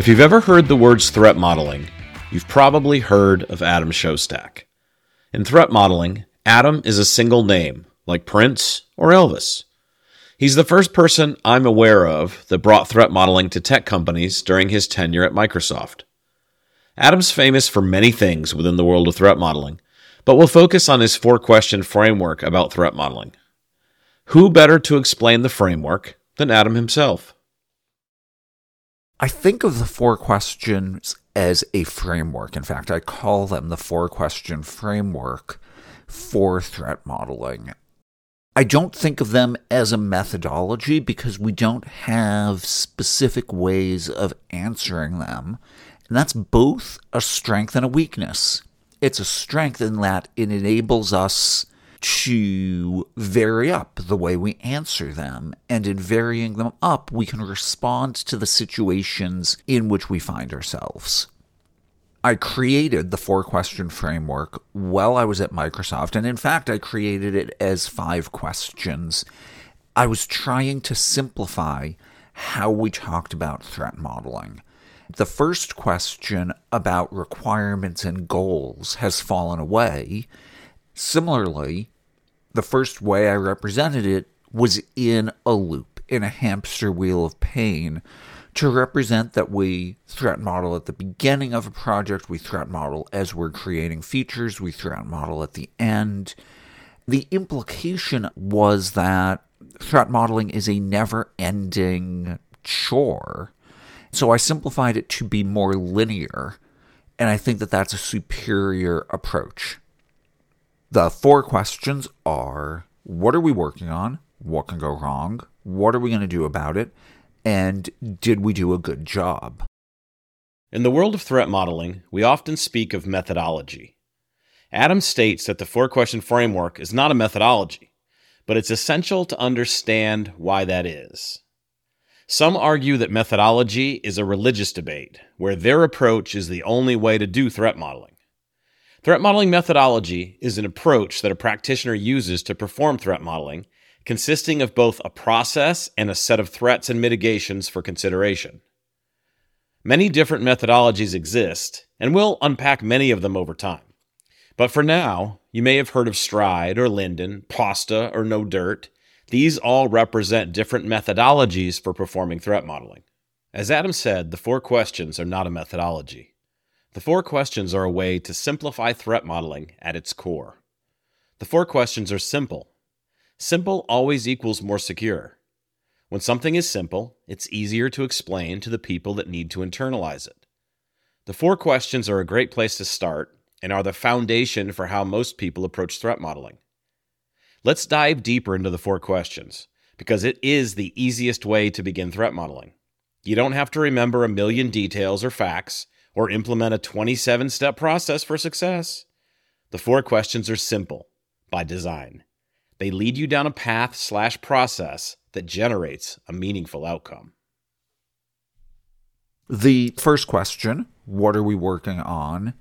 If you've ever heard the words threat modeling, you've probably heard of Adam Shostack. In threat modeling, Adam is a single name, like Prince or Elvis. He's the first person I'm aware of that brought threat modeling to tech companies during his tenure at Microsoft. Adam's famous for many things within the world of threat modeling, but we'll focus on his four question framework about threat modeling. Who better to explain the framework than Adam himself? I think of the four questions as a framework. In fact, I call them the four question framework for threat modeling. I don't think of them as a methodology because we don't have specific ways of answering them. And that's both a strength and a weakness. It's a strength in that it enables us to vary up the way we answer them. And in varying them up, we can respond to the situations in which we find ourselves. I created the four question framework while I was at Microsoft. And in fact, I created it as five questions. I was trying to simplify how we talked about threat modeling. The first question about requirements and goals has fallen away. Similarly, the first way I represented it was in a loop, in a hamster wheel of pain, to represent that we threat model at the beginning of a project, we threat model as we're creating features, we threat model at the end. The implication was that threat modeling is a never ending chore. So I simplified it to be more linear, and I think that that's a superior approach. The four questions are what are we working on? What can go wrong? What are we going to do about it? And did we do a good job? In the world of threat modeling, we often speak of methodology. Adam states that the four question framework is not a methodology, but it's essential to understand why that is. Some argue that methodology is a religious debate, where their approach is the only way to do threat modeling. Threat modeling methodology is an approach that a practitioner uses to perform threat modeling, consisting of both a process and a set of threats and mitigations for consideration. Many different methodologies exist, and we'll unpack many of them over time. But for now, you may have heard of Stride or LINDDUN, PASTA or No Dirt. These all represent different methodologies for performing threat modeling. As Adam said, the four questions are not a methodology. The four questions are a way to simplify threat modeling at its core. The four questions are simple. Simple always equals more secure. When something is simple, it's easier to explain to the people that need to internalize it. The four questions are a great place to start and are the foundation for how most people approach threat modeling. Let's dive deeper into the four questions because it is the easiest way to begin threat modeling. You don't have to remember a million details or facts or implement a 27 step process for success? The four questions are simple by design. They lead you down a path slash process that generates a meaningful outcome. The first question, what are we working on,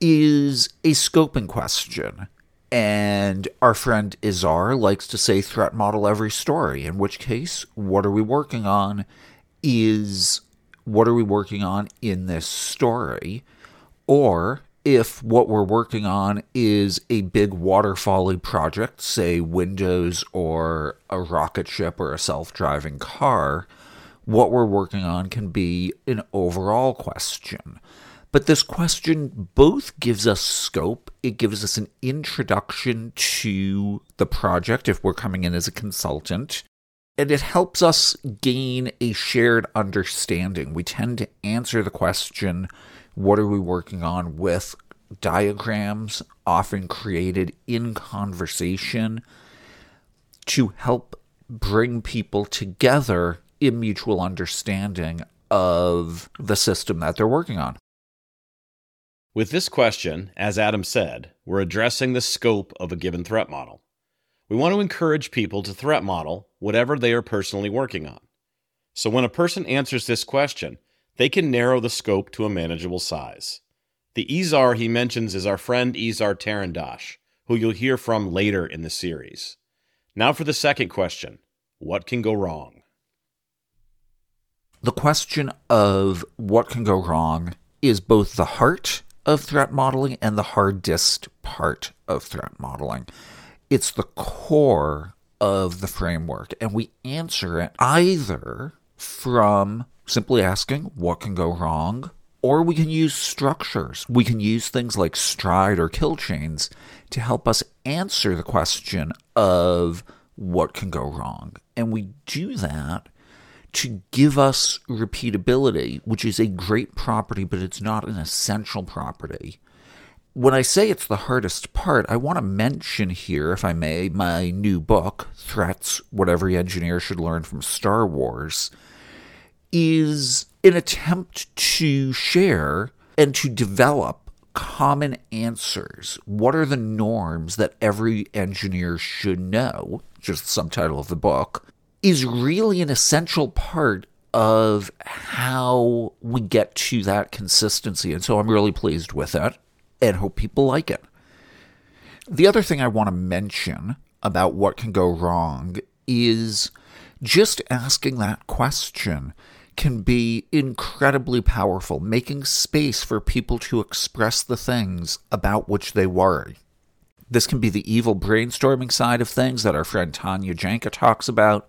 is a scoping question. And our friend Izar likes to say threat model every story, in which case, what are we working on is what are we working on in this story? Or if what we're working on is a big waterfally project, say Windows or a rocket ship or a self driving car, what we're working on can be an overall question. But this question both gives us scope, it gives us an introduction to the project if we're coming in as a consultant, and it helps us gain a shared understanding. We tend to answer the question, what are we working on with diagrams often created in conversation to help bring people together in mutual understanding of the system that they're working on. With this question, as Adam said, we're addressing the scope of a given threat model. We want to encourage people to threat model whatever they are personally working on. So when a person answers this question, they can narrow the scope to a manageable size. The Izar he mentions is our friend Izar Tarandach, who you'll hear from later in the series. Now for the second question What can go wrong? the question of what can go wrong is both the heart of threat modeling and the hardest part of threat modeling. It's the core of the framework, and we answer it either from simply asking what can go wrong, or we can use structures. We can use things like stride or kill chains to help us answer the question of what can go wrong. And we do that to give us repeatability, which is a great property, but it's not an essential property. When I say it's the hardest part, I want to mention here, if I may, my new book, Threats What Every Engineer Should Learn from Star Wars, is an attempt to share and to develop common answers. What are the norms that every engineer should know? Just the subtitle of the book is really an essential part of how we get to that consistency. And so I'm really pleased with it and hope people like it. The other thing I want to mention about what can go wrong is just asking that question can be incredibly powerful, making space for people to express the things about which they worry. This can be the evil brainstorming side of things that our friend Tanya Janca talks about.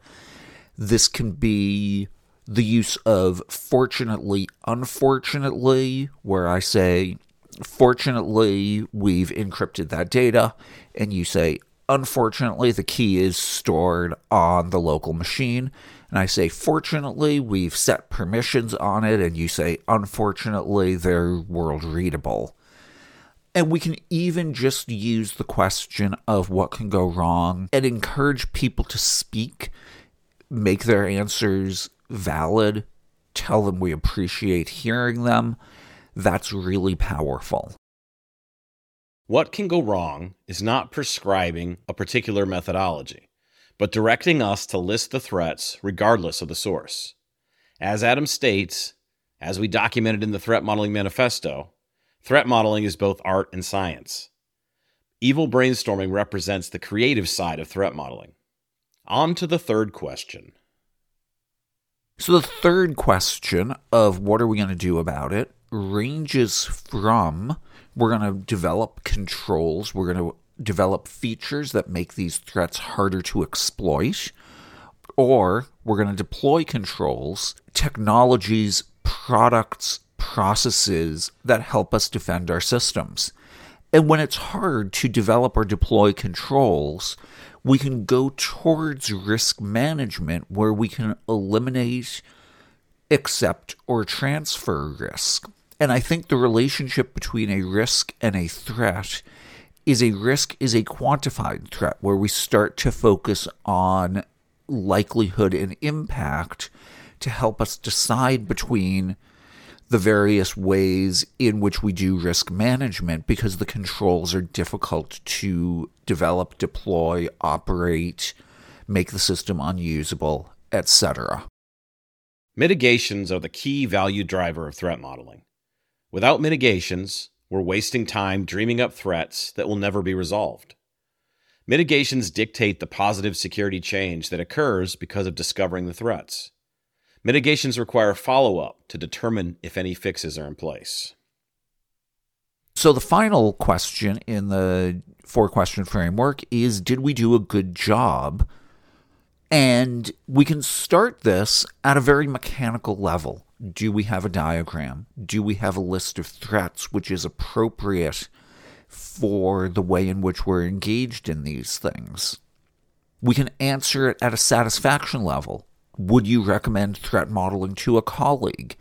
This can be the use of fortunately, unfortunately, where I say, fortunately, we've encrypted that data, and you say, unfortunately, the key is stored on the local machine. And I say, fortunately, we've set permissions on it, and you say, unfortunately, they're world readable. And we can even just use the question of what can go wrong and encourage people to speak make their answers valid, tell them we appreciate hearing them, that's really powerful. What can go wrong is not prescribing a particular methodology, but directing us to list the threats regardless of the source. As Adam states, as we documented in the Threat Modeling Manifesto, threat modeling is both art and science. Evil brainstorming represents the creative side of threat modeling. On to the third question. So, the third question of what are we going to do about it ranges from we're going to develop controls, we're going to develop features that make these threats harder to exploit, or we're going to deploy controls, technologies, products, processes that help us defend our systems. And when it's hard to develop or deploy controls, we can go towards risk management where we can eliminate, accept, or transfer risk. And I think the relationship between a risk and a threat is a risk is a quantified threat where we start to focus on likelihood and impact to help us decide between the various ways in which we do risk management because the controls are difficult to develop, deploy, operate, make the system unusable, etc. Mitigations are the key value driver of threat modeling. Without mitigations, we're wasting time dreaming up threats that will never be resolved. Mitigations dictate the positive security change that occurs because of discovering the threats. Mitigations require follow up to determine if any fixes are in place. So, the final question in the four question framework is Did we do a good job? And we can start this at a very mechanical level. Do we have a diagram? Do we have a list of threats which is appropriate for the way in which we're engaged in these things? We can answer it at a satisfaction level. Would you recommend threat modeling to a colleague?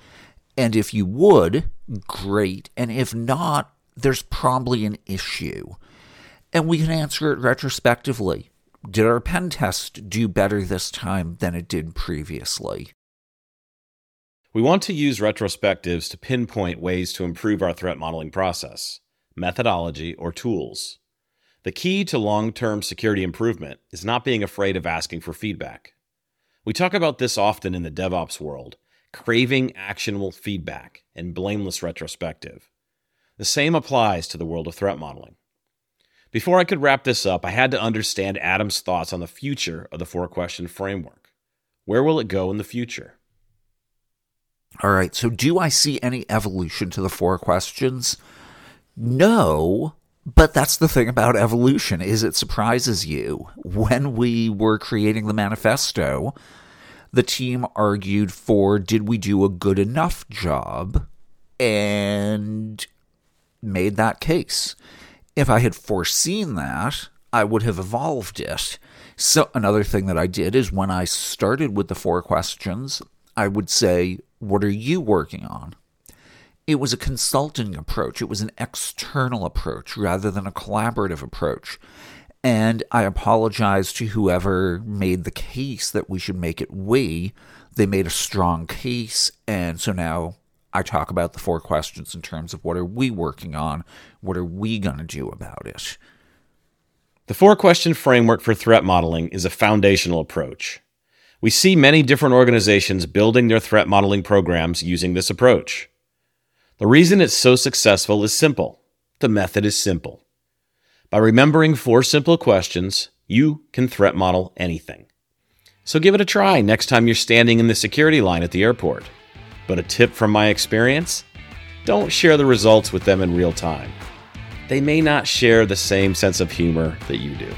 And if you would, great. And if not, there's probably an issue. And we can answer it retrospectively. Did our pen test do better this time than it did previously? We want to use retrospectives to pinpoint ways to improve our threat modeling process, methodology, or tools. The key to long term security improvement is not being afraid of asking for feedback. We talk about this often in the DevOps world craving actionable feedback and blameless retrospective. The same applies to the world of threat modeling. Before I could wrap this up, I had to understand Adam's thoughts on the future of the four question framework. Where will it go in the future? All right, so do I see any evolution to the four questions? No, but that's the thing about evolution is it surprises you. When we were creating the manifesto, the team argued for did we do a good enough job and made that case. If I had foreseen that, I would have evolved it. So, another thing that I did is when I started with the four questions, I would say, What are you working on? It was a consulting approach, it was an external approach rather than a collaborative approach. And I apologize to whoever made the case that we should make it we. They made a strong case. And so now I talk about the four questions in terms of what are we working on? What are we going to do about it? The four question framework for threat modeling is a foundational approach. We see many different organizations building their threat modeling programs using this approach. The reason it's so successful is simple. The method is simple. By remembering four simple questions, you can threat model anything. So give it a try next time you're standing in the security line at the airport. But a tip from my experience don't share the results with them in real time. They may not share the same sense of humor that you do.